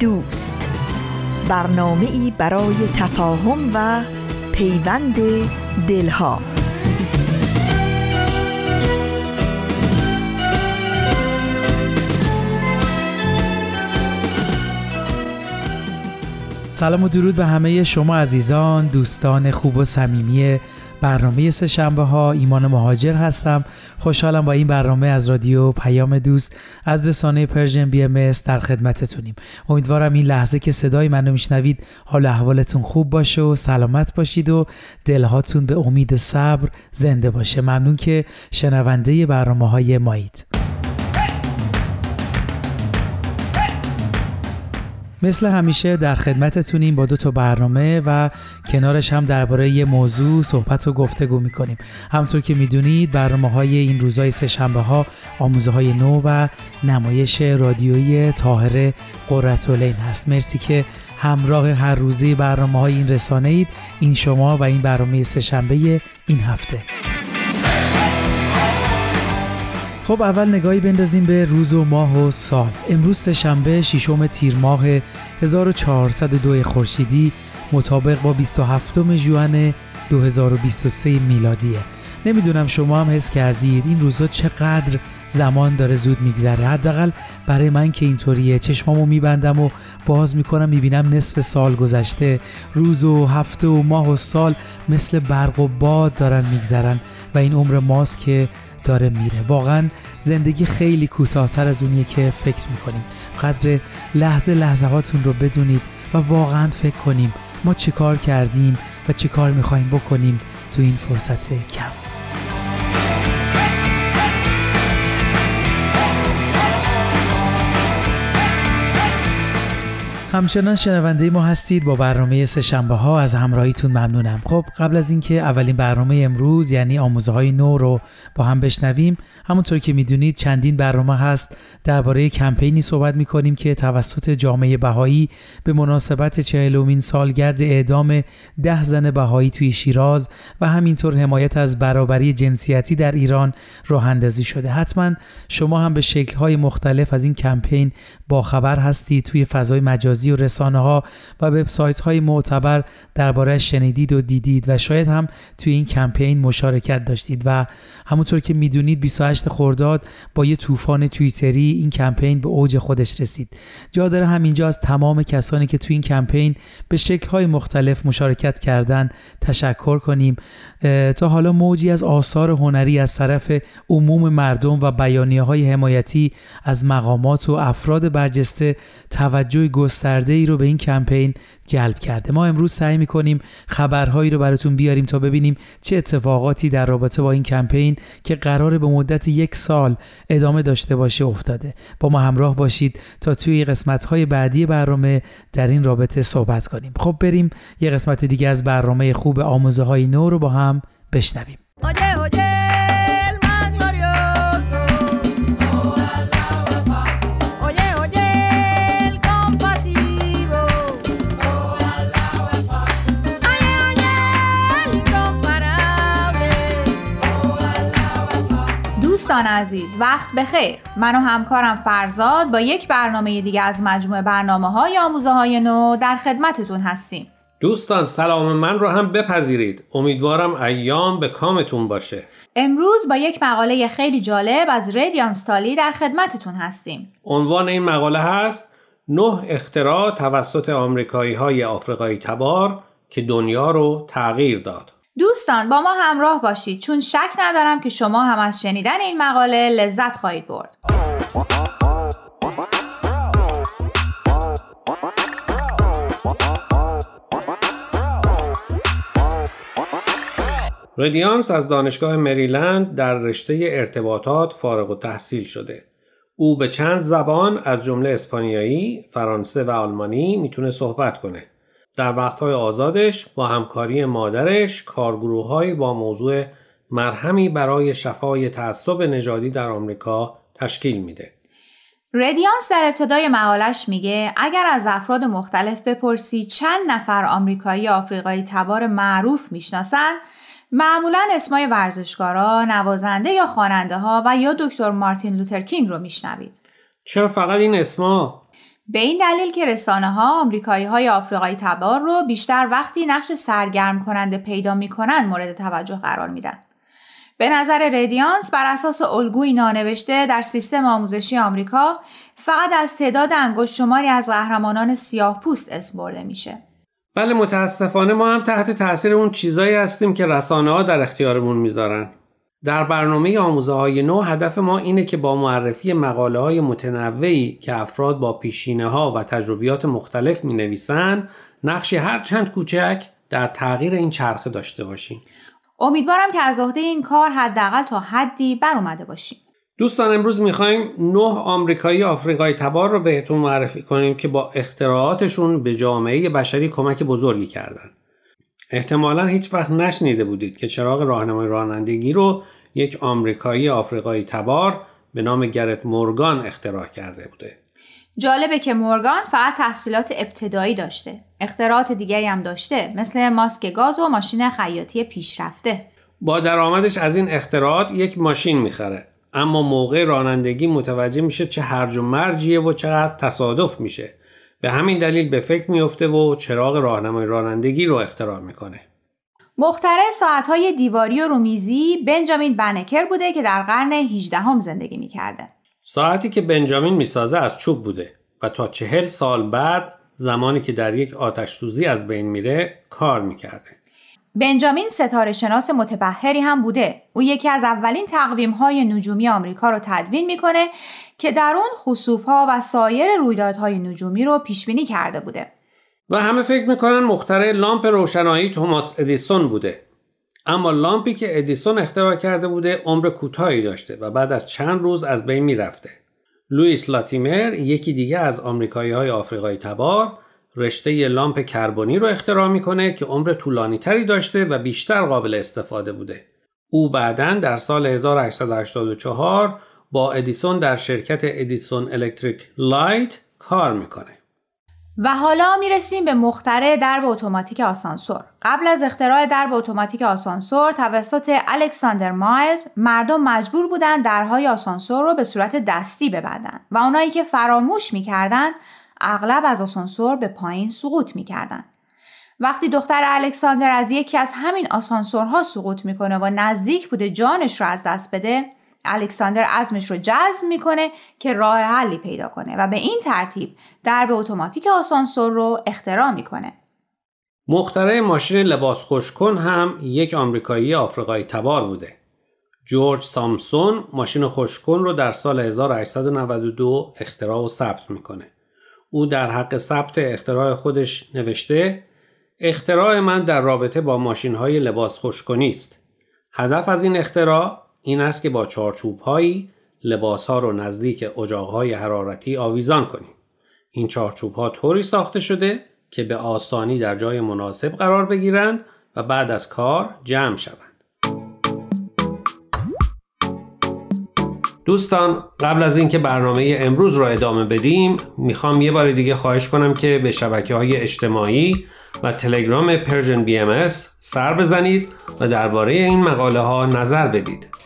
دوست. برنامه ای برای تفاهم و پیوند دلها. سلام و درود به همه شما عزیزان دوستان خوب و صمیمی برنامه سه شنبه ها ایمان مهاجر هستم. خوشحالم با این برنامه از رادیو پیام دوست از رسانه Persian BMS در خدمتتونیم. امیدوارم این لحظه که صدای منو میشنوید حال احوالتون خوب باشه و سلامت باشید و دلهاتون به امید صبر زنده باشه. ممنون که شنونده برنامه های مایید مثل همیشه در خدمتتونیم با دو تا برنامه و کنارش هم درباره یه موضوع صحبت و گفتگو می‌کنیم. همطور که می‌دونید برنامه های این روزهای سهشنبه ها آموزه های نو و نمایش رادیویی تاهر قرتولین هست. مرسی که همراه هر روزی برنامه های این رسانه اید این شما و این برنامه سهشنبه این هفته. خب اول نگاهی بندازیم به روز و ماه و سال. امروز سهشنبه ششم تیر ماه 1402 خورشیدی مطابق با 27 ژوئن 2023 میلادیه. نمی‌دونم شما هم حس کردید این روزا چقدر زمان داره زود میگذره. حداقل برای من که اینطوریه. چشمامو میبندم و باز می‌کنم می‌بینم نصف سال گذشته. روز و هفته و ماه و سال مثل برق و باد دارن میگذرن و این عمر ماست که داره میره. واقعا زندگی خیلی کوتاهتر از اونیه که فکر می‌کنیم. قدر لحظه لحظه هاتون رو بدونید و واقعا فکر کنیم ما چه کار کردیم و چه کار می‌خوایم بکنیم تو این فرصت کم. همچنان شنونده ما هستید با برنامه سهشنبه ها از همراهیتون ممنونم. خب قبل از اینکه اولین برنامه امروز یعنی آموزه های نو رو با هم بشنویم همونطور که می‌دونید چندین برنامه هست. درباره کمپینی صحبت می‌کنیم که توسط جامعه بهایی به مناسبت چهلمین سالگرد اعدام ده زن بهایی توی شیراز و همینطور حمایت از برابری جنسیتی در ایران راه اندازی شده. حتما شما هم به شکل های مختلف از این کمپین با خبر هستید توی فضای مجازی و رسانه ها و وبسایت های معتبر درباره شنیدید و دیدید و شاید هم توی این کمپین مشارکت داشتید و همونطور که می‌دونید 28 خرداد با یه طوفان توییتری این کمپین به اوج خودش رسید. جا داره همینجا از تمام کسانی که توی این کمپین به شکل های مختلف مشارکت کردن تشکر کنیم. تا حالا موجی از آثار هنری از طرف عموم مردم و بیانیه های حمایتی از مقامات و افراد برجسته توجه گسترده ای رو به این کمپین جلب کرده. ما امروز سعی می‌کنیم خبرهایی رو براتون بیاریم تا ببینیم چه اتفاقاتی در رابطه با این کمپین که قرار به مدت یک سال ادامه داشته باشه افتاده. با ما همراه باشید تا توی قسمت های بعدی برنامه در این رابطه صحبت کنیم. خب بریم یه قسمت دیگه از برنامه خوب آموزه های نو رو با هم بشنویم. دوستان عزیز وقت بخیر. من و همکارم فرزاد با یک برنامه دیگه از مجموعه برنامه های آموزه های نو در خدمتتون هستیم. دوستان سلام. من رو هم بپذیرید. امیدوارم ایام به کامتون باشه. امروز با یک مقاله خیلی جالب از ریدیان ستالی در خدمتتون هستیم. عنوان این مقاله هست نه اختراع توسط آمریکایی های آفریقایی تبار که دنیا رو تغییر داد. دوستان با ما همراه باشید چون شک ندارم که شما هم از شنیدن این مقاله لذت خواهید برد. ردیانس از دانشگاه مریلند در رشته ارتباطات فارغ و تحصیل شده. او به چند زبان از جمله اسپانیایی، فرانسه و آلمانی می‌تونه صحبت کنه. در وقتهای آزادش با همکاری مادرش کارگروههایی با موضوع مرهمی برای شفای تعصب نژادی در آمریکا تشکیل میده. ردیانس در ابتدای مقالش میگه اگر از افراد مختلف بپرسی چند نفر آمریکایی آفریقایی تبار معروف می‌شناسن معمولا اسمای ورزشکارا، نوازنده یا خواننده ها و یا دکتر مارتین لوتر کینگ رو میشنوید. چرا فقط این اسما؟ به این دلیل که رسانه ها آمریکایی های آفریقایی تبار رو بیشتر وقتی نقش سرگرم کننده پیدا می‌کنن مورد توجه قرار میدن. به نظر ردیانس بر اساس الگوی نانوشته در سیستم آموزشی آمریکا فقط از تعداد انگشت شماری از قهرمانان سیاه پوست اسم برده میشه. بله متاسفانه ما هم تحت تاثیر اون چیزایی هستیم که رسانه ها در اختیارمون می‌ذارن. در برنامه آموزه های نو هدف ما اینه که با معرفی مقاله های متنوعی که افراد با پیشینه ها و تجربیات مختلف می نویسن نقشی هر چند کوچک در تغییر این چرخه داشته باشیم. امیدوارم که از عهده این کار حداقل تا حدی بر اومده باشیم. دوستان امروز می‌خوایم نه آمریکایی آفریقایی تبار رو بهتون معرفی کنیم که با اختراعاتشون به جامعه بشری کمک بزرگی کردن. احتمالا هیچ وقت نشنیده بودید که چراغ راهنمای رانندگی رو یک آمریکایی آفریقایی تبار به نام گرت مورگان اختراع کرده بوده. جالبه که مورگان فقط تحصیلات ابتدایی داشته. اختراعات دیگری هم داشته مثل ماسک گاز و ماشین خیاطی پیشرفته. با درآمدش از این اختراعات یک ماشین می‌خره اما موقع رانندگی متوجه میشه چه هرج و مرجیه و چقدر تصادف میشه به همین دلیل به فکر میفته و چراغ راهنمای رانندگی رو اختراع می‌کنه مخترع ساعتهای دیواری و رومیزی بنجامین بنکر بوده که در قرن 18 هم زندگی می‌کرده ساعتی که بنجامین می‌سازه از چوب بوده و تا چهل سال بعد زمانی که در یک آتش سوزی از بین میره کار می‌کرده بنجامین ستاره شناس متبهری هم بوده. او یکی از اولین تقویم های نجومی آمریکا رو تدوین می‌کنه که در اون خسوف ها و سایر رویدادهای نجومی رو پیش بینی کرده بوده. و همه فکر می‌کنن مخترع لامپ روشنایی توماس ادیسون بوده. اما لامپی که ادیسون اختراع کرده بوده عمر کوتاهی داشته و بعد از چند روز از بین می‌رفته. لوئیس لاتیمر یکی دیگه از آمریکایی های آفریقایی تبار رشته لامپ کربنی رو اختراع می‌کنه که عمر طولانی تری داشته و بیشتر قابل استفاده بوده. او بعدا در سال 1884 با ادیسون در شرکت Edison Electric Light کار می‌کنه. و حالا می‌رسیم به مخترع درب اتوماتیک آسانسور. قبل از اختراع درب اتوماتیک آسانسور توسط الکساندر مایلز مردم مجبور بودند درهای آسانسور رو به صورت دستی ببندن و اونایی که فراموش می‌کردن اغلب از آسانسور به پایین سقوط می‌کردن. وقتی دختر الکساندر از یکی از همین آسانسورها سقوط می‌کنه و نزدیک بوده جانش رو از دست بده الکساندر عزمش رو جزم می‌کنه که راه حلی پیدا کنه و به این ترتیب درب اتوماتیک آسانسور رو اختراع می‌کنه. مخترع ماشین لباس خوشکن هم یک آمریکایی آفریقایی تبار بوده. جورج سامسون ماشین خوشکن رو در سال 1892 اختراع و ثبت می‌کنه. او در حق ثبت اختراع خودش نوشته اختراع من در رابطه با ماشین های لباس خوشکنی است. هدف از این اختراع این است که با چارچوب هایی لباس ها رو نزدیک اجاق های حرارتی آویزان کنیم. این چارچوب ها طوری ساخته شده که به آسانی در جای مناسب قرار بگیرند و بعد از کار جمع شوند. دوستان قبل از اینکه برنامه امروز رو ادامه بدیم می‌خوام یه بار دیگه خواهش کنم که به شبکه های اجتماعی و تلگرام Persian BMS سر بزنید و درباره این مقاله ها نظر بدید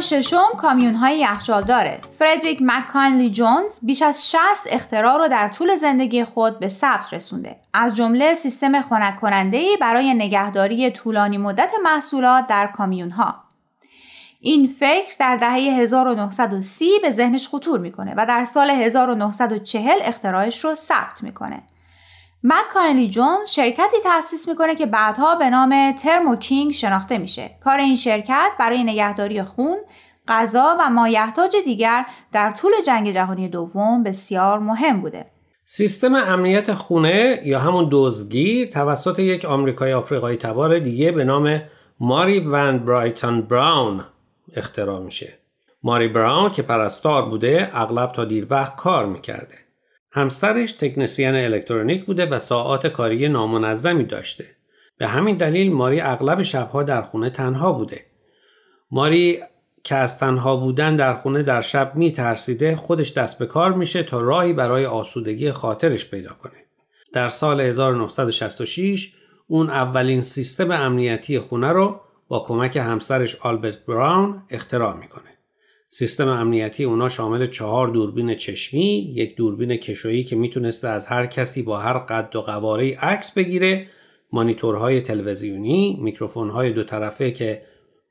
ششم کامیون های یخچال داره. فردریک مکانلی جونز بیش از 60 اختراع رو در طول زندگی خود به ثبت رسونده. از جمله سیستم خنک کننده برای نگهداری طولانی مدت محصولات در کامیون ها. این فکر در دهه 1930 به ذهنش خطور می‌کنه و در سال 1940 اختراعش رو ثبت می‌کنه. مک جونز شرکتی تأسیس می‌کنه که بعدها به نام ترمو کینگ شناخته میشه. کار این شرکت برای نگهداری خون، غذا و مایحتاج دیگر در طول جنگ جهانی دوم بسیار مهم بوده. سیستم امنیت خونه یا همون دزگیر توسط یک آمریکای آفریقایی تبار دیگه به نام ماری ون برایتون براون اختراع میشه. ماری براون که پرستار بوده اغلب تا دیر وقت کار می‌کرده. همسرش تکنسین الکترونیک بوده و ساعات کاری نامنظمی داشته. به همین دلیل ماری اغلب شبها در خونه تنها بوده. ماری که از تنها بودن در خونه در شب می ترسیده خودش دست به کار میشه تا راهی برای آسودگی خاطرش پیدا کنه. در سال 1966 اون اولین سیستم امنیتی خونه رو با کمک همسرش آلبرت براون اختراع می‌کنه. سیستم امنیتی اونا شامل چهار دوربین چشمی، یک دوربین کشویی که می‌تونسته از هر کسی با هر قد و قواره عکس بگیره، مانیتورهای تلویزیونی، میکروفونهای دو طرفه که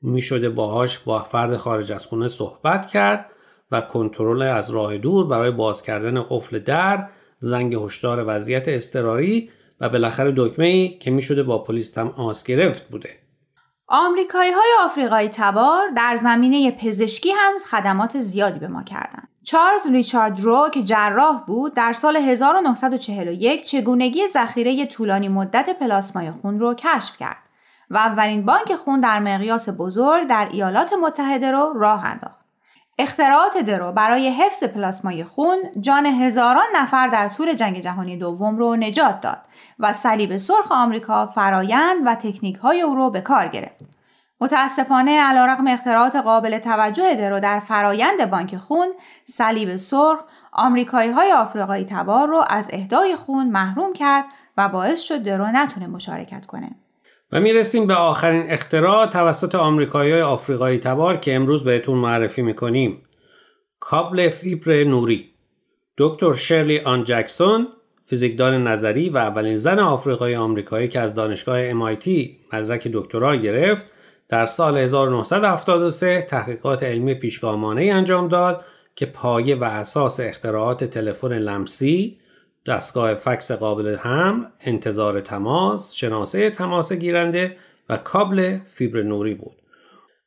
می‌شده باهاش با فرد خارج از خونه صحبت کرد و کنترل از راه دور برای باز کردن قفل در، زنگ هشدار وضعیت اضطراری و بالاخره دکمه ای که می‌شده با پلیس تماس گرفت بوده. آمریکایی های آفریقایی تبار در زمینه پزشکی هم خدمات زیادی به ما کردند. چارلز ریچارد رو که جراح بود در سال 1941 چگونگی ذخیره طولانی مدت پلاسمای خون رو کشف کرد و اولین بانک خون در مقیاس بزرگ در ایالات متحده رو راه انداخت. اختراعات درو برای حفظ پلاسمای خون جان هزاران نفر در طول جنگ جهانی دوم رو نجات داد و صلیب سرخ آمریکا فرایند و تکنیک های او رو به کار گرفت. متاسفانه علیرغم اختراعات قابل توجه درو در فرایند بانک خون، صلیب سرخ آمریکایی های آفریقایی تبار رو از اهدای خون محروم کرد و باعث شد درو نتونه مشارکت کنه. و می‌رسیم به آخرین اختراع توسط آمریکایی آفریقایی تبار که امروز بهتون معرفی می‌کنیم. کابل فیبر نوری. دکتر شرلی آن جکسون فیزیکدان نظری و اولین زن آفریقایی آمریکایی که از دانشگاه MIT مدرک دکترا گرفت در سال 1973 تحقیقات علمی پیشگامانه انجام داد که پایه و اساس اختراعات تلفن لمسی دستگاه فکس قابل حمل، انتظار تماس، شناسه تماس گیرنده و کابل فیبر نوری بود.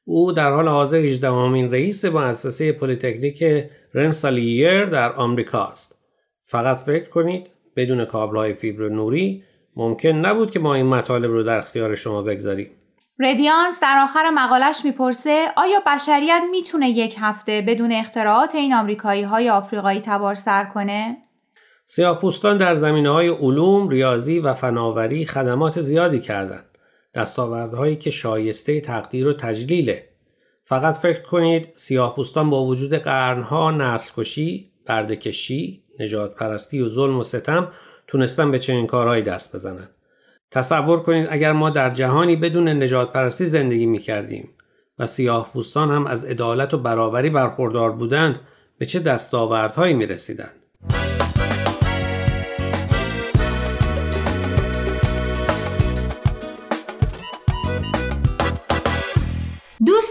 او در حال حاضر 18 امین رئیس مؤسسه پلیتکنیک رنسالیر در آمریکا است. فقط فکر کنید بدون کابل های فیبر نوری ممکن نبود که ما این مطالب رو در اختیار شما بگذاریم. ردیانس در آخر مقالش می‌پرسه آیا بشریت می‌تونه یک هفته بدون اختراعات این آمریکایی های آفریقایی تبار سر کنه؟ سیاهپوستان در زمینه های علوم، ریاضی و فناوری خدمات زیادی کردند. دستاوردهایی که شایسته تقدیر و تجلیله. فقط فکر کنید سیاهپوستان با وجود قرنها نسل کشی، بردکشی، نجات پرستی و ظلم و ستم تونستن به چنین کارهایی دست بزنند. تصور کنید اگر ما در جهانی بدون نجات پرستی زندگی می کردیم و سیاه پوستان هم از عدالت و برابری برخوردار بودند به چه دستاوردهایی می رسیدند.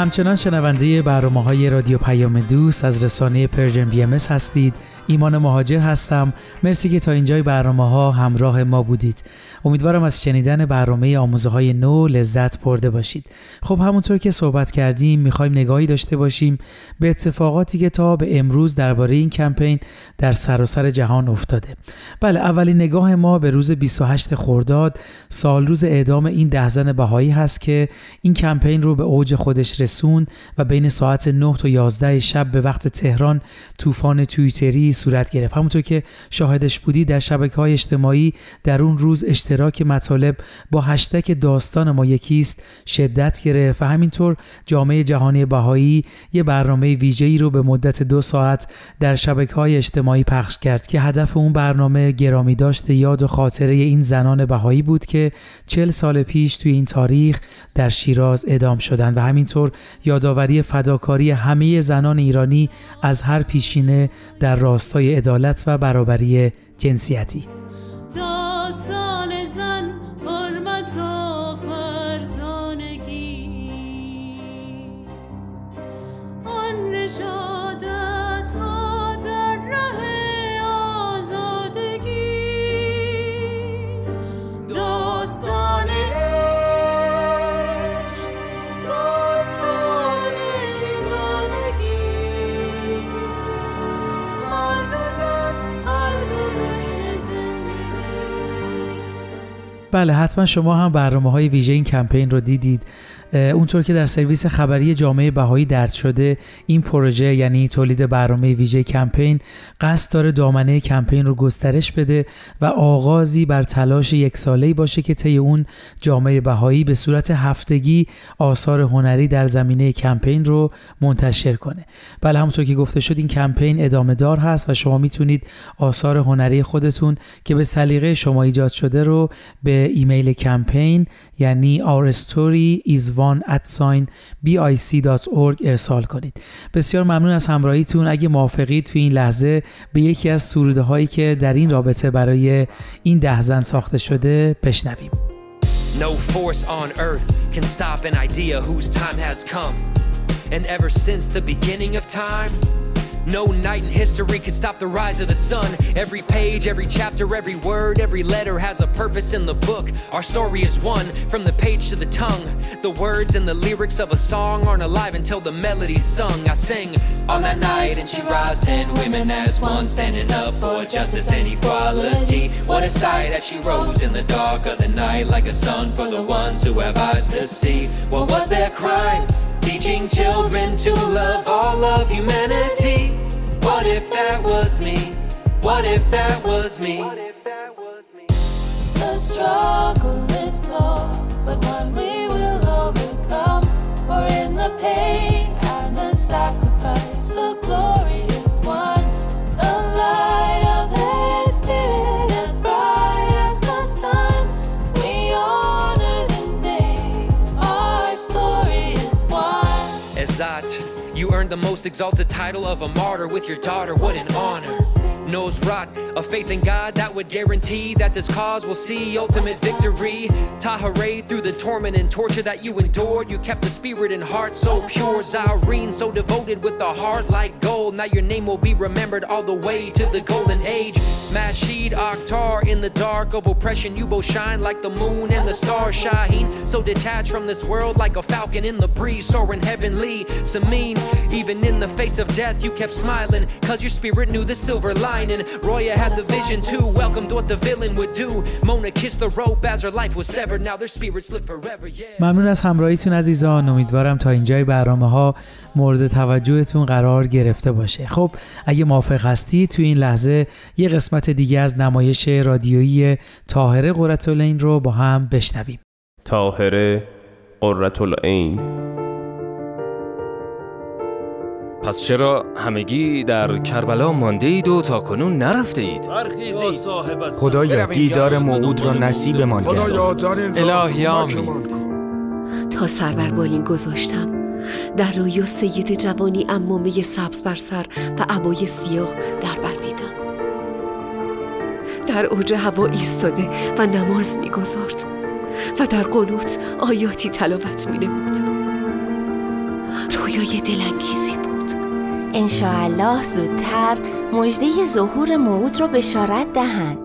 همچنان شنونده برنامه های رادیو پیام دوست از رسانه Persian BMS هستید. ایمان مهاجر هستم. مرسی که تا اینجای برنامه ها همراه ما بودید. امیدوارم از شنیدن برنامه آموزه های نو لذت برده باشید. خب همونطور که صحبت کردیم می‌خوایم نگاهی داشته باشیم به اتفاقاتی که تا به امروز درباره این کمپین در سراسر سر جهان افتاده. بله اولین نگاه ما به روز 28 خرداد سال روز اعدام این ده زن بهایی هست که این کمپین رو به اوج خودش رسون و بین ساعت 9 تا 11 شب به وقت تهران طوفان توییتری صورت گرفت. همونطور که شاهدش بودی در شبکه های اجتماعی در اون روز اشتراک مطالب با هشتگ داستان ما یکیست شدت گرفت و همینطور جامعه جهانی بهایی یه برنامه ویژه‌ای رو به مدت دو ساعت در شبکه های اجتماعی پخش کرد که هدف اون برنامه گرامی داشت. یاد و خاطره این زنان بهایی بود که چل سال پیش توی این تاریخ در شیراز اعدام شدند و همینطور یادآوری فداکاری همه زنان ایرانی از هر پیشینه در راستای عدالت و برابری جنسیتی. بله حتما شما هم برنامه های ویژه این کمپین رو دیدید. اونطور که در سرویس خبری جامعه بهایی درد شده این پروژه یعنی تولید برنامه ویژه کمپین قصد داره دامنه کمپین رو گسترش بده و آغازی بر تلاش یک ساله باشه که طی اون جامعه بهایی به صورت هفتگی آثار هنری در زمینه کمپین رو منتشر کنه. بله همونطور که گفته شد این کمپین ادامه دار هست و شما می‌تونید آثار هنری خودتون که به سلیقه شما ایجاد شده رو به ایمیل کمپین یعنی our story is bic.org ارسال کنید. بسیار ممنون از همراهیتون. اگه موافقید توی این لحظه به یکی از سروده هایی که در این رابطه برای این ده زن ساخته شده بشنویم. No force on earth can stop an idea whose time has come. And ever since the beginning of time, No night in history can stop the rise of the sun. Every page, every chapter, every word, every letter has a purpose in the book. Our story is one from the page to the tongue. The words and the lyrics of a song aren't alive until the melody's sung. I sing on that night and she rise ten women as one, standing up for justice and equality. What a sight as she rose in the dark of the night like a sun for the ones who have eyes to see. What was their crime? Teaching children to love all of humanity. What if that was me? What if that was me? The struggle is long, but one we will overcome. For in the pain most exalted title of a martyr with your daughter. What an honor knows rot. A faith in God that would guarantee that this cause will see ultimate victory. Tahare through the torment and torture that you endured. You kept the spirit and heart so pure. Zyrene so devoted with a heart like gold. Now your name will be remembered all the way to the golden age. Mashid Akhtar in the dark of oppression. You both shine like the moon and the stars. Shaheen so detached from this world like a falcon in the breeze. Soaring heavenly. Sameen, even in the face of death, you kept smiling. Cause your spirit knew the silver line. Shining. Roya had the vision too, welcomed what the villain would do. Mona kissed the rope as her life was severed. Now their spirits live forever. Yeah. ممنون از همراهیتون عزیزان. امیدوارم تا اینجای برنامه ها مورد توجهتون قرار گرفته باشه. خب اگه موافق هستی تو این لحظه یه قسمت دیگه از نمایش رادیویی طاهره قرتالعین رو با هم بشنویم. طاهره قرتالعین پس چرا همگی در کربلا مانده اید و تا کنون نرفته اید؟ خدایا دیدار موعود را نصیبمان گردان الهی آمین تا سر بر بالین گذاشتم. در رویا سید جوانی امامه سبز بر سر و عبای سیاه در بر دیدم. در اوج هوا ایستاده و نماز می‌گذارد و در قنوت آیاتی تلاوت مینمود. رویای دلانگیزی انشاءالله زودتر مژده ظهور موعود رو بشارت دهند.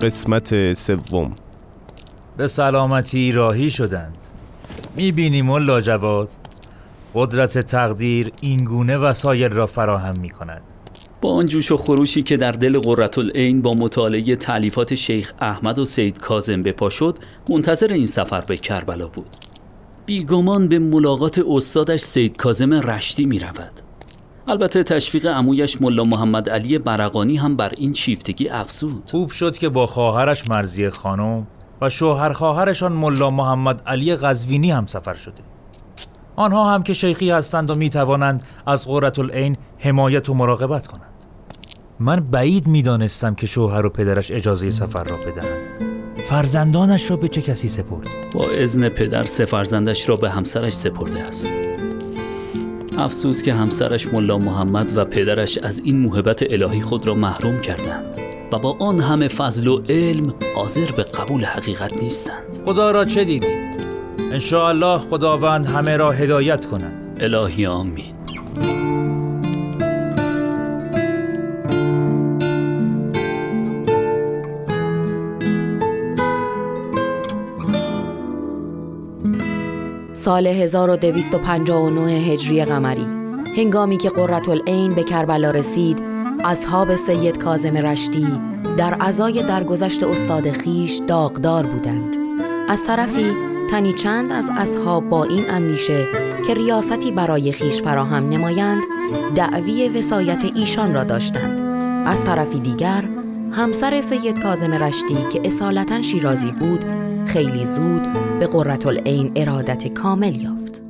قسمت سوم. به سلامتی راهی شدند. می‌بینیم ملا جواد قدرت تقدیر این گونه وسایل را فراهم می کند با آن جوش و خروشی که در دل قررت العین با مطالعه تعلیفات شیخ احمد و سید کازم بپا شد منتظر این سفر به کربلا بود. بیگمان به ملاقات استادش سید کازم رشتی می رود البته تشویق عمویش ملا محمد علی برقانی هم بر این شیفتگی افزود. خوب شد که با خواهرش مرزی خانم و شوهر خواهرشان ملا محمد علی غزوینی هم سفر شده. آنها هم که شیخی هستند و می توانند از قررت العین حمایت و مراقبت کنند. من بعید می دانستم که شوهر و پدرش اجازه سفر را بدهند. فرزندانش را به چه کسی سپرد؟ با اذن پدر سه فرزندش را به همسرش سپرده است. افسوس که همسرش ملا محمد و پدرش از این موهبت الهی خود را محروم کردند و با آن همه فضل و علم حاضر به قبول حقیقت نیستند. خدا را چه دیدی؟ انشاءالله خداوند همه را هدایت کند. الهی آمین. سال 1259 هجری قمری هنگامی که قررت العین به کربلا رسید اصحاب سید کازم رشتی در ازای درگذشت استاد خیش داغدار بودند. از طرفی تنی چند از اصحاب با این اندیشه که ریاستی برای خیش فراهم نمایند دعوی وسایت ایشان را داشتند. از طرفی دیگر همسر سید کازم رشتی که اصالتا شیرازی بود خیلی زود به قررت العین ارادت کامل یافت.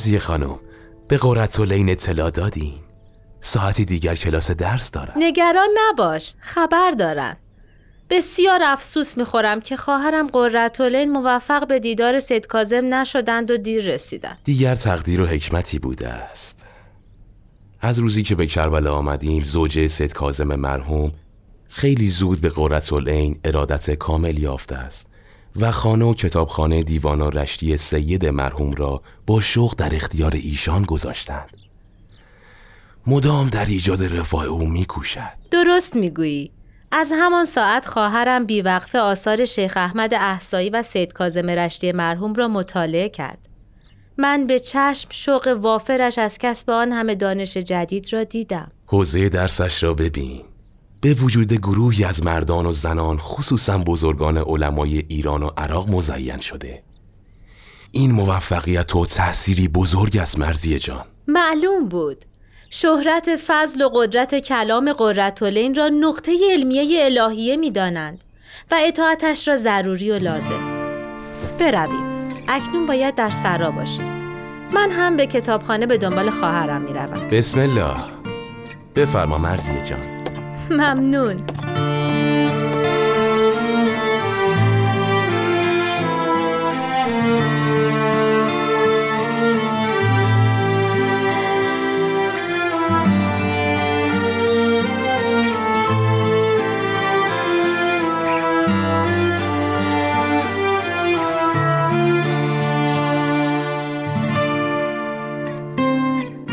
مرزی خانم به قررت لین اطلاع دادین. ساعتی دیگر کلاس درس دارم. نگران نباش خبر دارم. بسیار افسوس می‌خورم که خواهرم قررتولین موفق به دیدار سید کازم نشدند و دیر رسیدند. دیگر تقدیر و حکمتی بوده است. از روزی که به کربلا آمدیم زوجه سید کازم مرحوم خیلی زود به قررت العین ارادت کامل یافته است. و خانه و کتابخانه دیوان و رشتی سید مرحوم را با شوق در اختیار ایشان گذاشتند. مدام در ایجاد رفاه او میکوشد. درست می‌گویی. از همان ساعت خواهرم بیوقفه آثار شیخ احمد احسایی و سید کازم رشتی مرحوم را مطالعه کرد. من به چشم شوق وافرش از کسب آن همه دانش جدید را دیدم. حوزه درسش را ببین. به وجود گروهی از مردان و زنان خصوصا بزرگان علمای ایران و عراق مزین شده. این موفقیت و تأثیری بزرگ است مرزی جان. معلوم بود. شهرت فضل و قدرت کلام قررتولین را نقطه علمیه الهیه می دانند و اطاعتش را ضروری و لازم. برویم. اکنون باید در سرا باشیم. من هم به کتابخانه به دنبال خواهرم می روم بسم الله. بفرما مرزی جان. ممنون.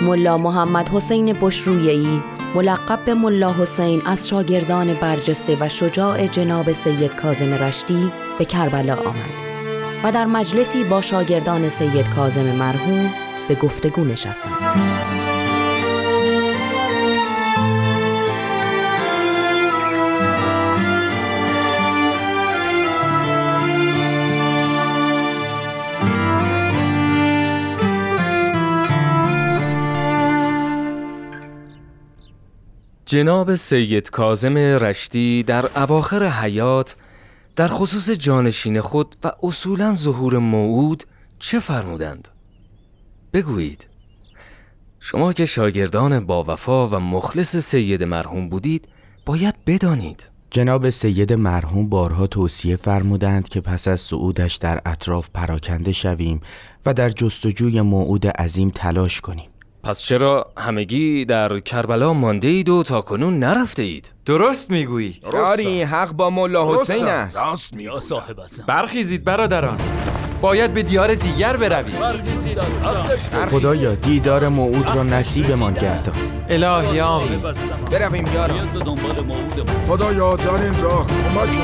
ملا محمد حسین بشرویهی ملقب به ملا حسین از شاگردان برجسته و شجاع جناب سید کازم رشتی به کربلا آمد و در مجلسی با شاگردان سید کازم مرحوم به گفتگو نشستند. جناب سید کازم رشتی در اواخر حیات در خصوص جانشین خود و اصولا ظهور موعود چه فرمودند؟ بگویید. شما که شاگردان با وفا و مخلص سید مرحوم بودید باید بدانید. جناب سید مرحوم بارها توصیه فرمودند که پس از صعودش در اطراف پراکنده شویم و در جستجوی موعود عظیم تلاش کنیم. پس چرا همگی در کربلا مانده اید و تا کنون نرفته اید؟ درست می‌گویید. یاری حق با ملا حسین است. راست صاحب برخیزید برادران. باید به دیار دیگر بروید. خدایا دیدار موعود را نصیبمان گردان الهی آمین. برویم یاران. خدایا در این راه کمک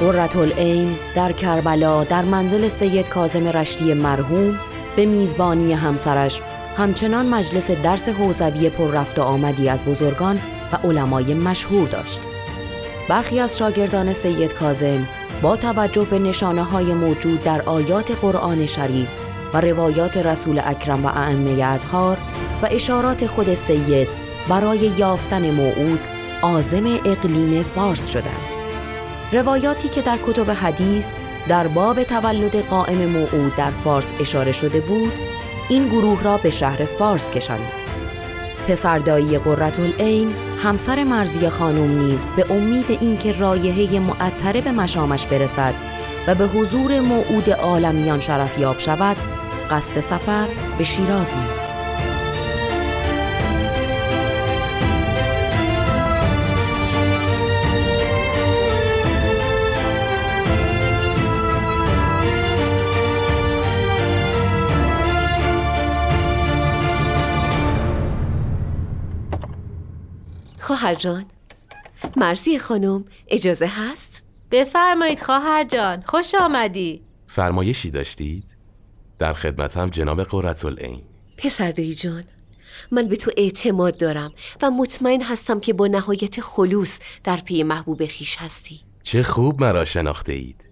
قررت العین در کربلا در منزل سید کازم رشتی مرحوم به میزبانی همسرش همچنان مجلس درس حوزوی پر رفت آمدی از بزرگان و علمای مشهور داشت. برخی از شاگردان سید کازم با توجه به نشانه های موجود در آیات قرآن شریف و روایات رسول اکرم و ائمه اطهار و اشارات خود سید برای یافتن موعود عازم اقلیم فارس شدند. روایاتی که در کتب حدیث در باب تولد قائم موعود در فارس اشاره شده بود این گروه را به شهر فارس کشانید پسردایی قررت العین همسر مرزی خانم نیز به امید اینکه رایحه معطره به مشامش برسد و به حضور موعود عالمیان شرفیاب شود قصد سفر به شیراز نمود. خواهر جان. مرسی خانم اجازه هست؟ بفرمایید خواهر جان خوش آمدی. فرمایشی داشتید؟ در خدمتم جناب قررت العین. پسر جان من به تو اعتماد دارم و مطمئن هستم که با نهایت خلوص در پی محبوب خیش هستی. چه خوب مرا شناخته اید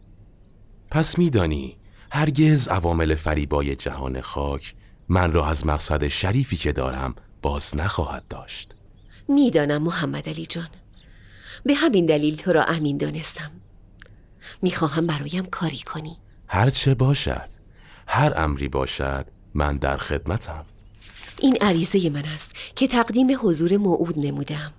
پس میدانی هرگز عوامل فریبای جهان خاک من را از مقصد شریفی که دارم باز نخواهد داشت. می‌دانم محمد علی جان. به همین دلیل تو را امین دانستم. می‌خواهم برایم کاری کنی. هر چه باشد هر امری باشد من در خدمتم. این عریضه من است که تقدیم حضور موعود نمودم.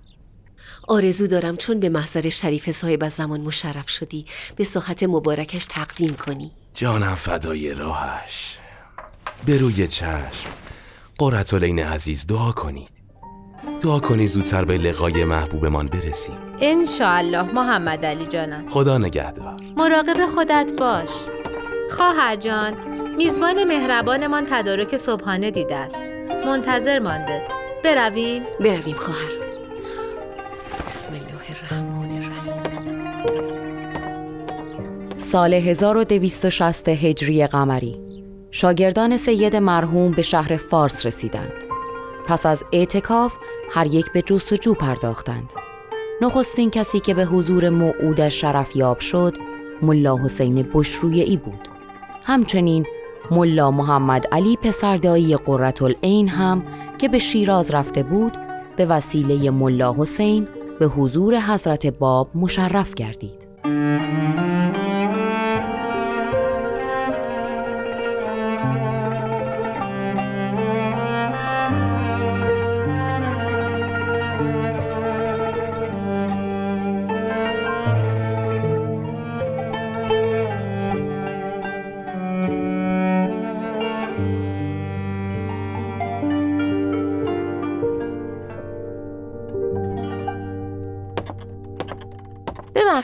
آرزو دارم چون به محضر شریف صاحب از زمان مشرف شدی به صحت مبارکش تقدیم کنی. جانم فدای راهش. به روی چشم قررت عزیز دعا کنید. دعا کنی زودتر به لقای محبوبمان برسیم انشاءالله محمد علی جانم. خدا نگهدار. مراقب خودت باش. خواهر جان میزبان مهربانمان تدارک صبحانه دیده است. منتظر مانده. برویم؟ برویم خواهر. بسم الله الرحمن الرحیم. سال 1260 هجری قمری. شاگردان سید مرحوم به شهر فارس رسیدند. پس از اعتکاف هر یک به جستجو پرداختند. نخستین کسی که به حضور موعودش شرف یاب شد ملا حسین ای بود. همچنین ملا محمد علی پسردایی قررت العین هم که به شیراز رفته بود به وسیله ملا حسین به حضور حضرت باب مشرف گردید.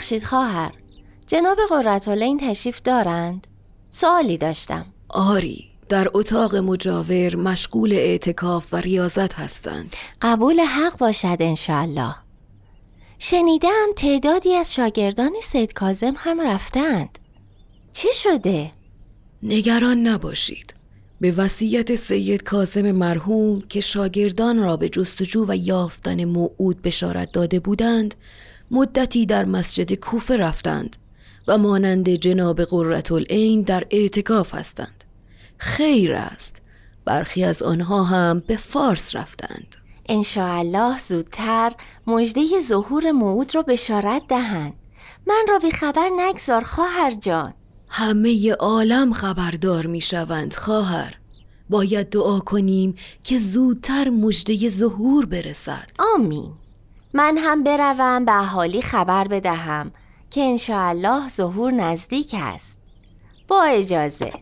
ببخشید خواهر. جناب قرتالین تشریف دارند؟ سوالی داشتم. آری در اتاق مجاور مشغول اعتکاف و ریاضت هستند. قبول حق باشد انشالله شنیدم تعدادی از شاگردان سید کازم هم رفتند. چی شده؟ نگران نباشید. به وصیت سید کازم مرحوم که شاگردان را به جستجو و یافتن موعود بشارت داده بودند مدتی در مسجد کوفه رفتند و مانند جناب قرتالعین در اعتکاف هستند. خیر است. برخی از آنها هم به فارس رفتند. انشاءالله زودتر مژده ظهور موعود را بشارت دهند. من را بی خبر نگذار خواهر جان. همه عالم خبردار می شوند خواهر. باید دعا کنیم که زودتر مژده ظهور برسد. آمین. من هم بروم به اهالی خبر بدهم که انشاءالله ظهور نزدیک است. با اجازه.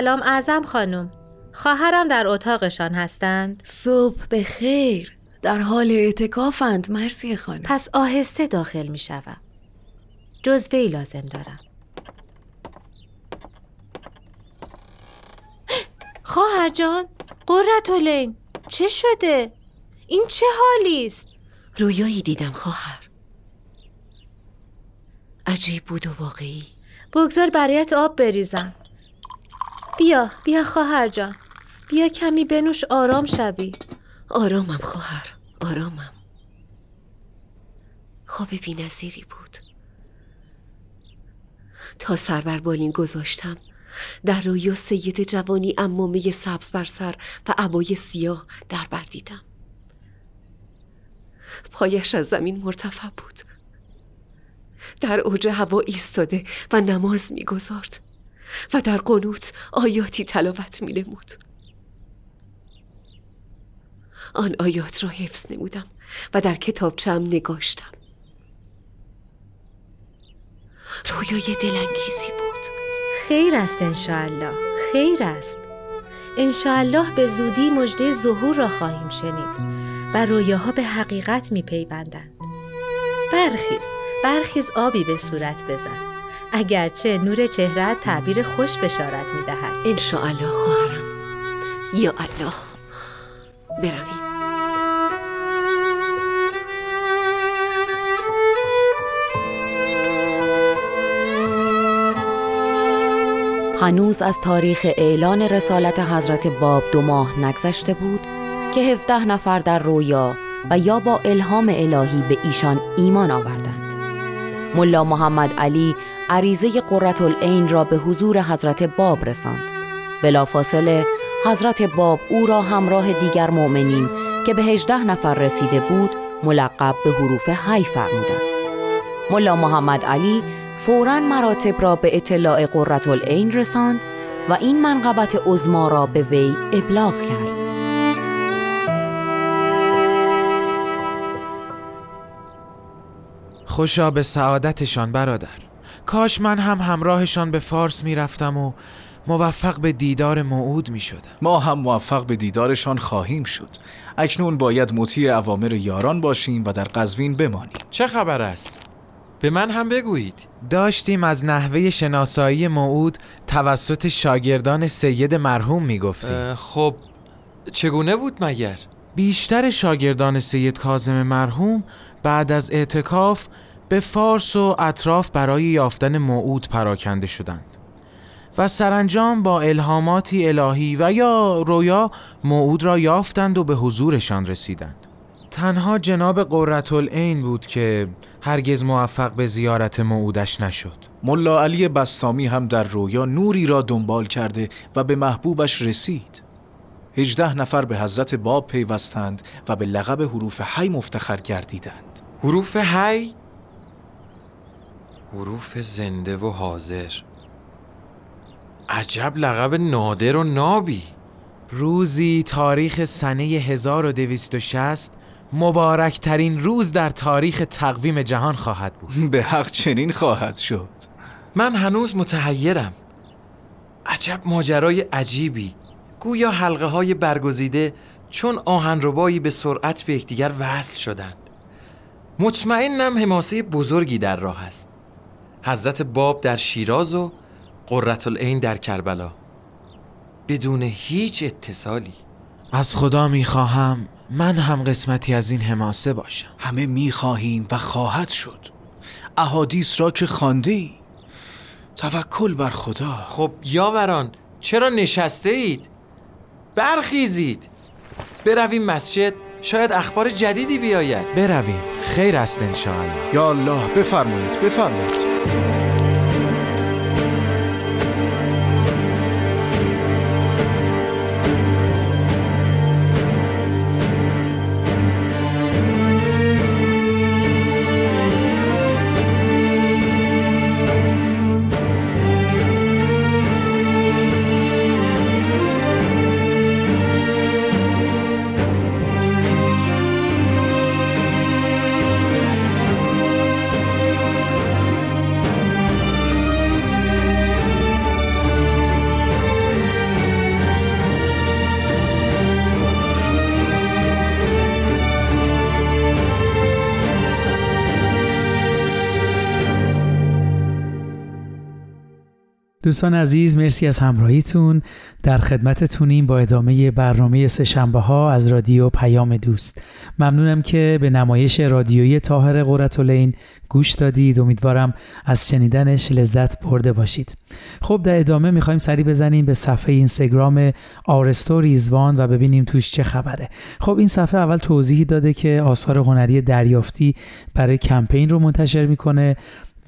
سلام اعظم خانم. خواهرم در اتاقشان هستند. صبح به خیر در حال اعتکافند مرسی خانم. پس آهسته داخل می شوم. جزوهی لازم دارم. خواهر جان قرتولین چه شده؟ این چه حالی است؟ رویایی دیدم خواهر. عجیب بود و واقعی. بگذار برایت آب بریزم. بیا بیا خواهر جان. بیا کمی بنوش آرام شوی. آرامم خواهر آرامم. خواب بی نظیری بود. تا سر بر بالین گذاشتم در رویا سید جوانی امامه سبز بر سر و عبای سیاه در بر دیدم. پایش از زمین مرتفع بود. در اوج هوا ایستاده و نماز می‌گذارد. و در قنوت آیاتی تلاوت می نمود. آن آیات را حفظ نمودم و در کتابچم نگاشتم. رویای دلانگیزی بود. خیر است انشاءالله خیر است. انشاءالله به زودی مژده ظهور را خواهیم شنید و رویاها به حقیقت می پیوندند برخیز برخیز آبی به صورت بزن. اگرچه نور چهره تعبیر خوش بشارت می دهد انشاءالله خواهرم. یا الله. برویم. هنوز از تاریخ اعلان رسالت حضرت باب دو ماه نگذشته بود که 17 نفر در رویا و یا با الهام الهی به ایشان ایمان آوردند. ملا محمد علی عریضه قررت العین را به حضور حضرت باب رساند. بلافاصله حضرت باب او را همراه دیگر مؤمنین که به هجده نفر رسیده بود ملقب به حروف حی فرمودند. ملا محمد علی فورا مراتب را به اطلاع قررت العین رساند و این منقبت عزما را به وی ابلاغ کرد. خوشا به سعادتشان برادر. کاش من هم همراهشان به فارس می‌رفتم و موفق به دیدار موعود می شدم. ما هم موفق به دیدارشان خواهیم شد اکنون باید مطیع اوامر یاران باشیم و در قزوین بمانیم چه خبر است؟ به من هم بگویید داشتیم از نحوه شناسایی موعود توسط شاگردان سید مرحوم می گفتیم خب چگونه بود مگر؟ بیشتر شاگردان سید کازم مرحوم بعد از اعتکاف به فارس و اطراف برای یافتن موعود پراکنده شدند و سرانجام با الهاماتی الهی و یا رویا موعود را یافتند و به حضورشان رسیدند. تنها جناب قرتالعین بود که هرگز موفق به زیارت موعودش نشد. ملا علی بستامی هم در رویا نوری را دنبال کرده و به محبوبش رسید. هجده نفر به حضرت باب پیوستند و به لقب حروف حی مفتخر گردیدند. حروف حی؟ حروف زنده و حاضر. عجب لقب نادر و نابی. روزی تاریخ سنه 1260 مبارکترین روز در تاریخ تقویم جهان خواهد بود. به حق چنین خواهد شد. من هنوز متحیرم. عجب ماجرای عجیبی. گویا حلقه های برگزیده چون آهنربایی به سرعت به یکدیگر وصل شدند. مطمئنم حماسه بزرگی در راه است. حضرت باب در شیراز و قررت العین در کربلا. بدون هیچ اتصالی. از خدا می‌خواهم من هم قسمتی از این حماسه باشم. همه می‌خواهیم و خواهد شد. احادیث را که خانده ای توکل بر خدا. خب یاوران چرا نشسته اید؟ برخیزید. برویم مسجد شاید اخبار جدیدی بیاید. برویم. خیر است انشاءالله. یا الله بفرمایید بفرمایید. Thank you. دوستان عزیز مرسی از همراهیتون. در خدمتتونیم با ادامه برنامه سهشنبه ها از رادیو پیام دوست. ممنونم که به نمایش رادیویی تاهر قرتالعین گوش دادید. امیدوارم از شنیدنش لذت برده باشید. خب در ادامه می‌خوایم سری بزنیم به صفحه اینستاگرام آرستوریزوان و ببینیم توش چه خبره. خب این صفحه اول توضیحی داده که آثار هنری دریافتی برای کمپین رو منتشر می‌کنه.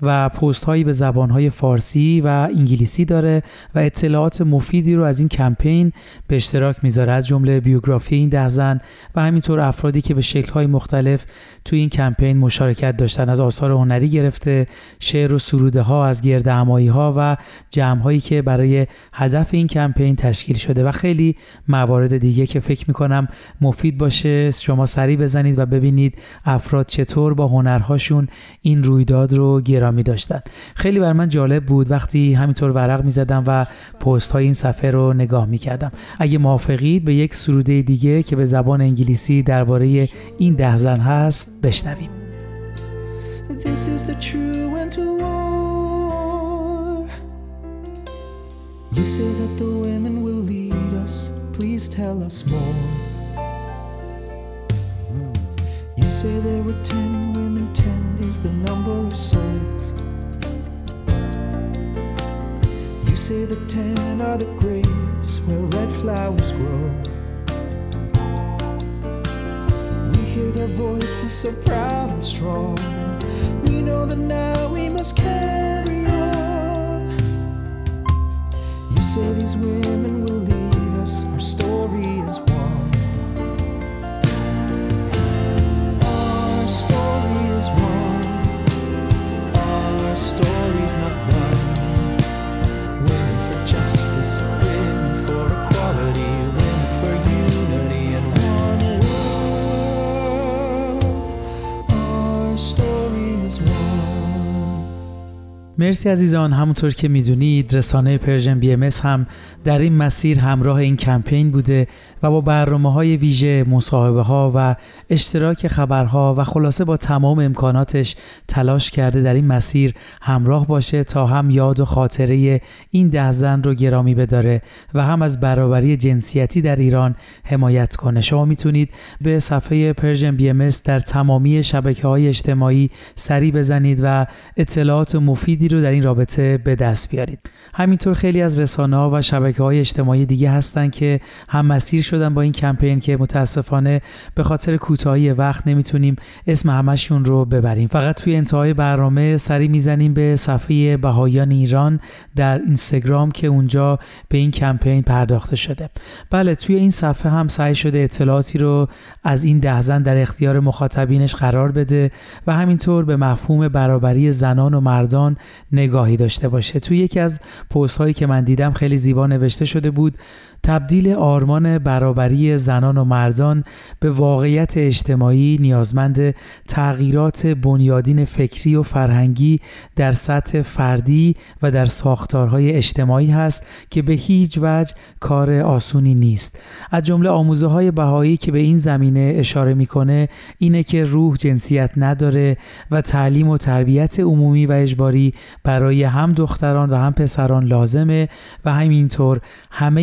و پست هایی به زبان های فارسی و انگلیسی داره و اطلاعات مفیدی رو از این کمپین به اشتراک می‌ذاره. از جمله بیوگرافی این ده زن و همینطور افرادی که به شکل های مختلف توی این کمپین مشارکت داشتن. از آثار هنری گرفته شعر و سروده ها از گرد همایی ها و جمع هایی که برای هدف این کمپین تشکیل شده و خیلی موارد دیگه که فکر می‌کنم مفید باشه. شما سریع بزنید و ببینید افراد چطور با هنرهاشون این رویداد رو گرا می داشتن خیلی بر من جالب بود وقتی همینطور ورق می زدم و پست های این صفحه رو نگاه می کردم اگه موافقید به یک سروده دیگه که به زبان انگلیسی درباره این ده زن هست بشنویم This is the true end to war. You say that the women will lead us. Please tell us more. You say there were ten is the number of souls. You say the ten are the graves where red flowers grow. We hear their voices so proud and strong. We know that now we must carry on. You say these women will lead us, our story is story is one. مرسی عزیزان. همونطور که می‌دونید رسانه Persian BMS هم در این مسیر همراه این کمپین بوده و با برنامه های ویژه مصاحبه ها و اشتراک خبرها و خلاصه با تمام امکاناتش تلاش کرده در این مسیر همراه باشه تا هم یاد و خاطره این ده زن رو گرامی بداره و هم از برابری جنسیتی در ایران حمایت کنه. شما می‌تونید به صفحه Persian BMS در تمامی شبکه های اجتماعی سری بزنید و اطلاعات مفیدی رو در این رابطه به دست بیارید. همینطور خیلی از رسانه ها و شبکه های اجتماعی دیگه هستن که هم مسیر شدن با این کمپین که متاسفانه به خاطر کوتاهی وقت نمی‌تونیم اسم همشون رو ببریم. فقط توی انتهای برنامه سری می‌زنیم به صفحه بهایان ایران در اینستاگرام که اونجا به این کمپین پرداخته شده. بله توی این صفحه هم سعی شده اطلاعاتی رو از این ده زن در اختیار مخاطبینش قرار بده و همینطور به مفهوم برابری زنان و مردان نگاهی داشته باشه. توی یکی از پست هایی که من دیدم خیلی زیبا نوشته شده بود تبدیل آرمان برابری زنان و مردان به واقعیت اجتماعی نیازمند تغییرات بنیادین فکری و فرهنگی در سطح فردی و در ساختارهای اجتماعی هست که به هیچ وجه کار آسونی نیست. از جمله آموزه های بهایی که به این زمینه اشاره می‌کنه اینه که روح جنسیت نداره و تعلیم و تربیت عمومی و اجباری برای هم دختران و هم پسران لازمه و همینطور همه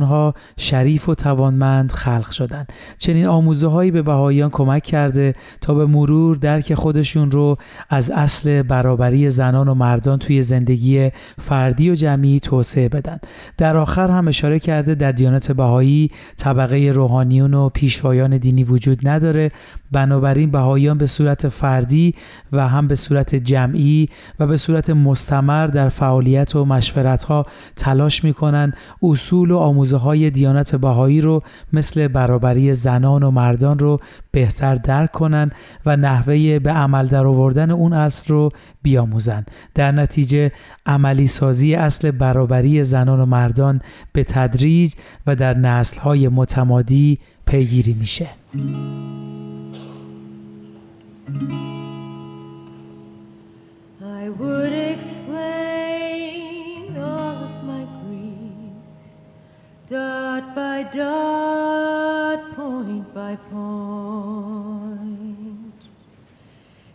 انسانها شریف و توانمند خلق شدن. چنین آموزه هایی به بهاییان کمک کرده تا به مرور درک خودشون رو از اصل برابری زنان و مردان توی زندگی فردی و جمعی توسعه بدن. در آخر هم اشاره کرده در دیانت بهایی طبقه روحانیون و پیشوایان دینی وجود نداره. بنابراین بهاییان به صورت فردی و هم به صورت جمعی و به صورت مستمر در فعالیت و مشورت ها تلاش می‌کنن. اصول و آموزه های دیانت بهایی رو مثل برابری زنان و مردان رو بهتر درک کنن و نحوه به عمل در آوردن اون اصل رو بیاموزن. در نتیجه عملی سازی اصل برابری زنان و مردان به تدریج و در نسل های متمادی پیگیری میشه. I dot by dot, point by point.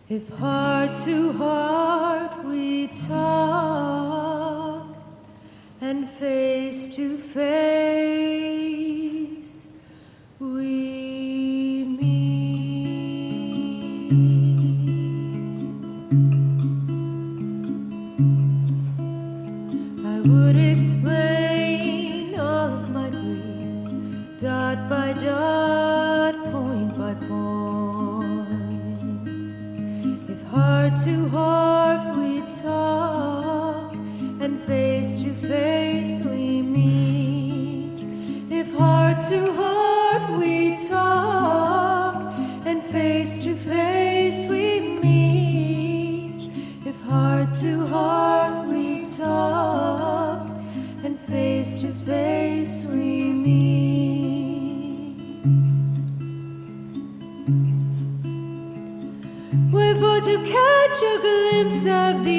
If heart to heart we talk, and face to face we meet. I would explain dot by dot, point by point. If heart to heart we talk, and face to face we meet. If heart to heart we talk, and face to face we meet. If heart to heart we talk, and face to face catch a glimpse of thee,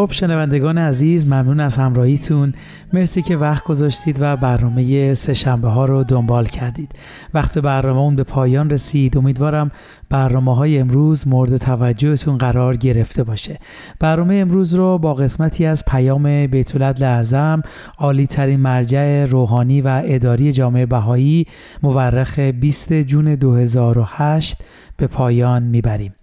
خب شنوندگان عزیز ممنون از همراهیتون. مرسی که وقت گذاشتید و برنامه سه شنبه ها رو دنبال کردید. وقت برنامه اون به پایان رسید. امیدوارم برنامه های امروز مورد توجهتون قرار گرفته باشه. برنامه امروز رو با قسمتی از پیام بیت العدل اعظم عالی ترین مرجع روحانی و اداری جامعه بهایی مورخ 20 جون 2008 به پایان می‌بریم.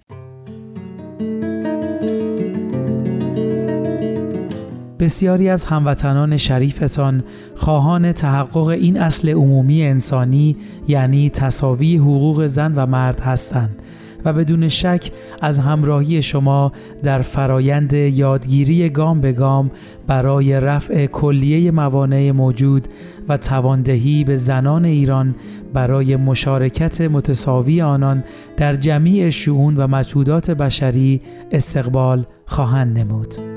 بسیاری از هموطنان شریفتان خواهان تحقق این اصل عمومی انسانی یعنی تساوی حقوق زن و مرد هستند و بدون شک از همراهی شما در فرایند یادگیری گام به گام برای رفع کلیه موانع موجود و تواندهی به زنان ایران برای مشارکت متساوی آنان در جمیع شؤون و مجهودات بشری استقبال خواهند نمود.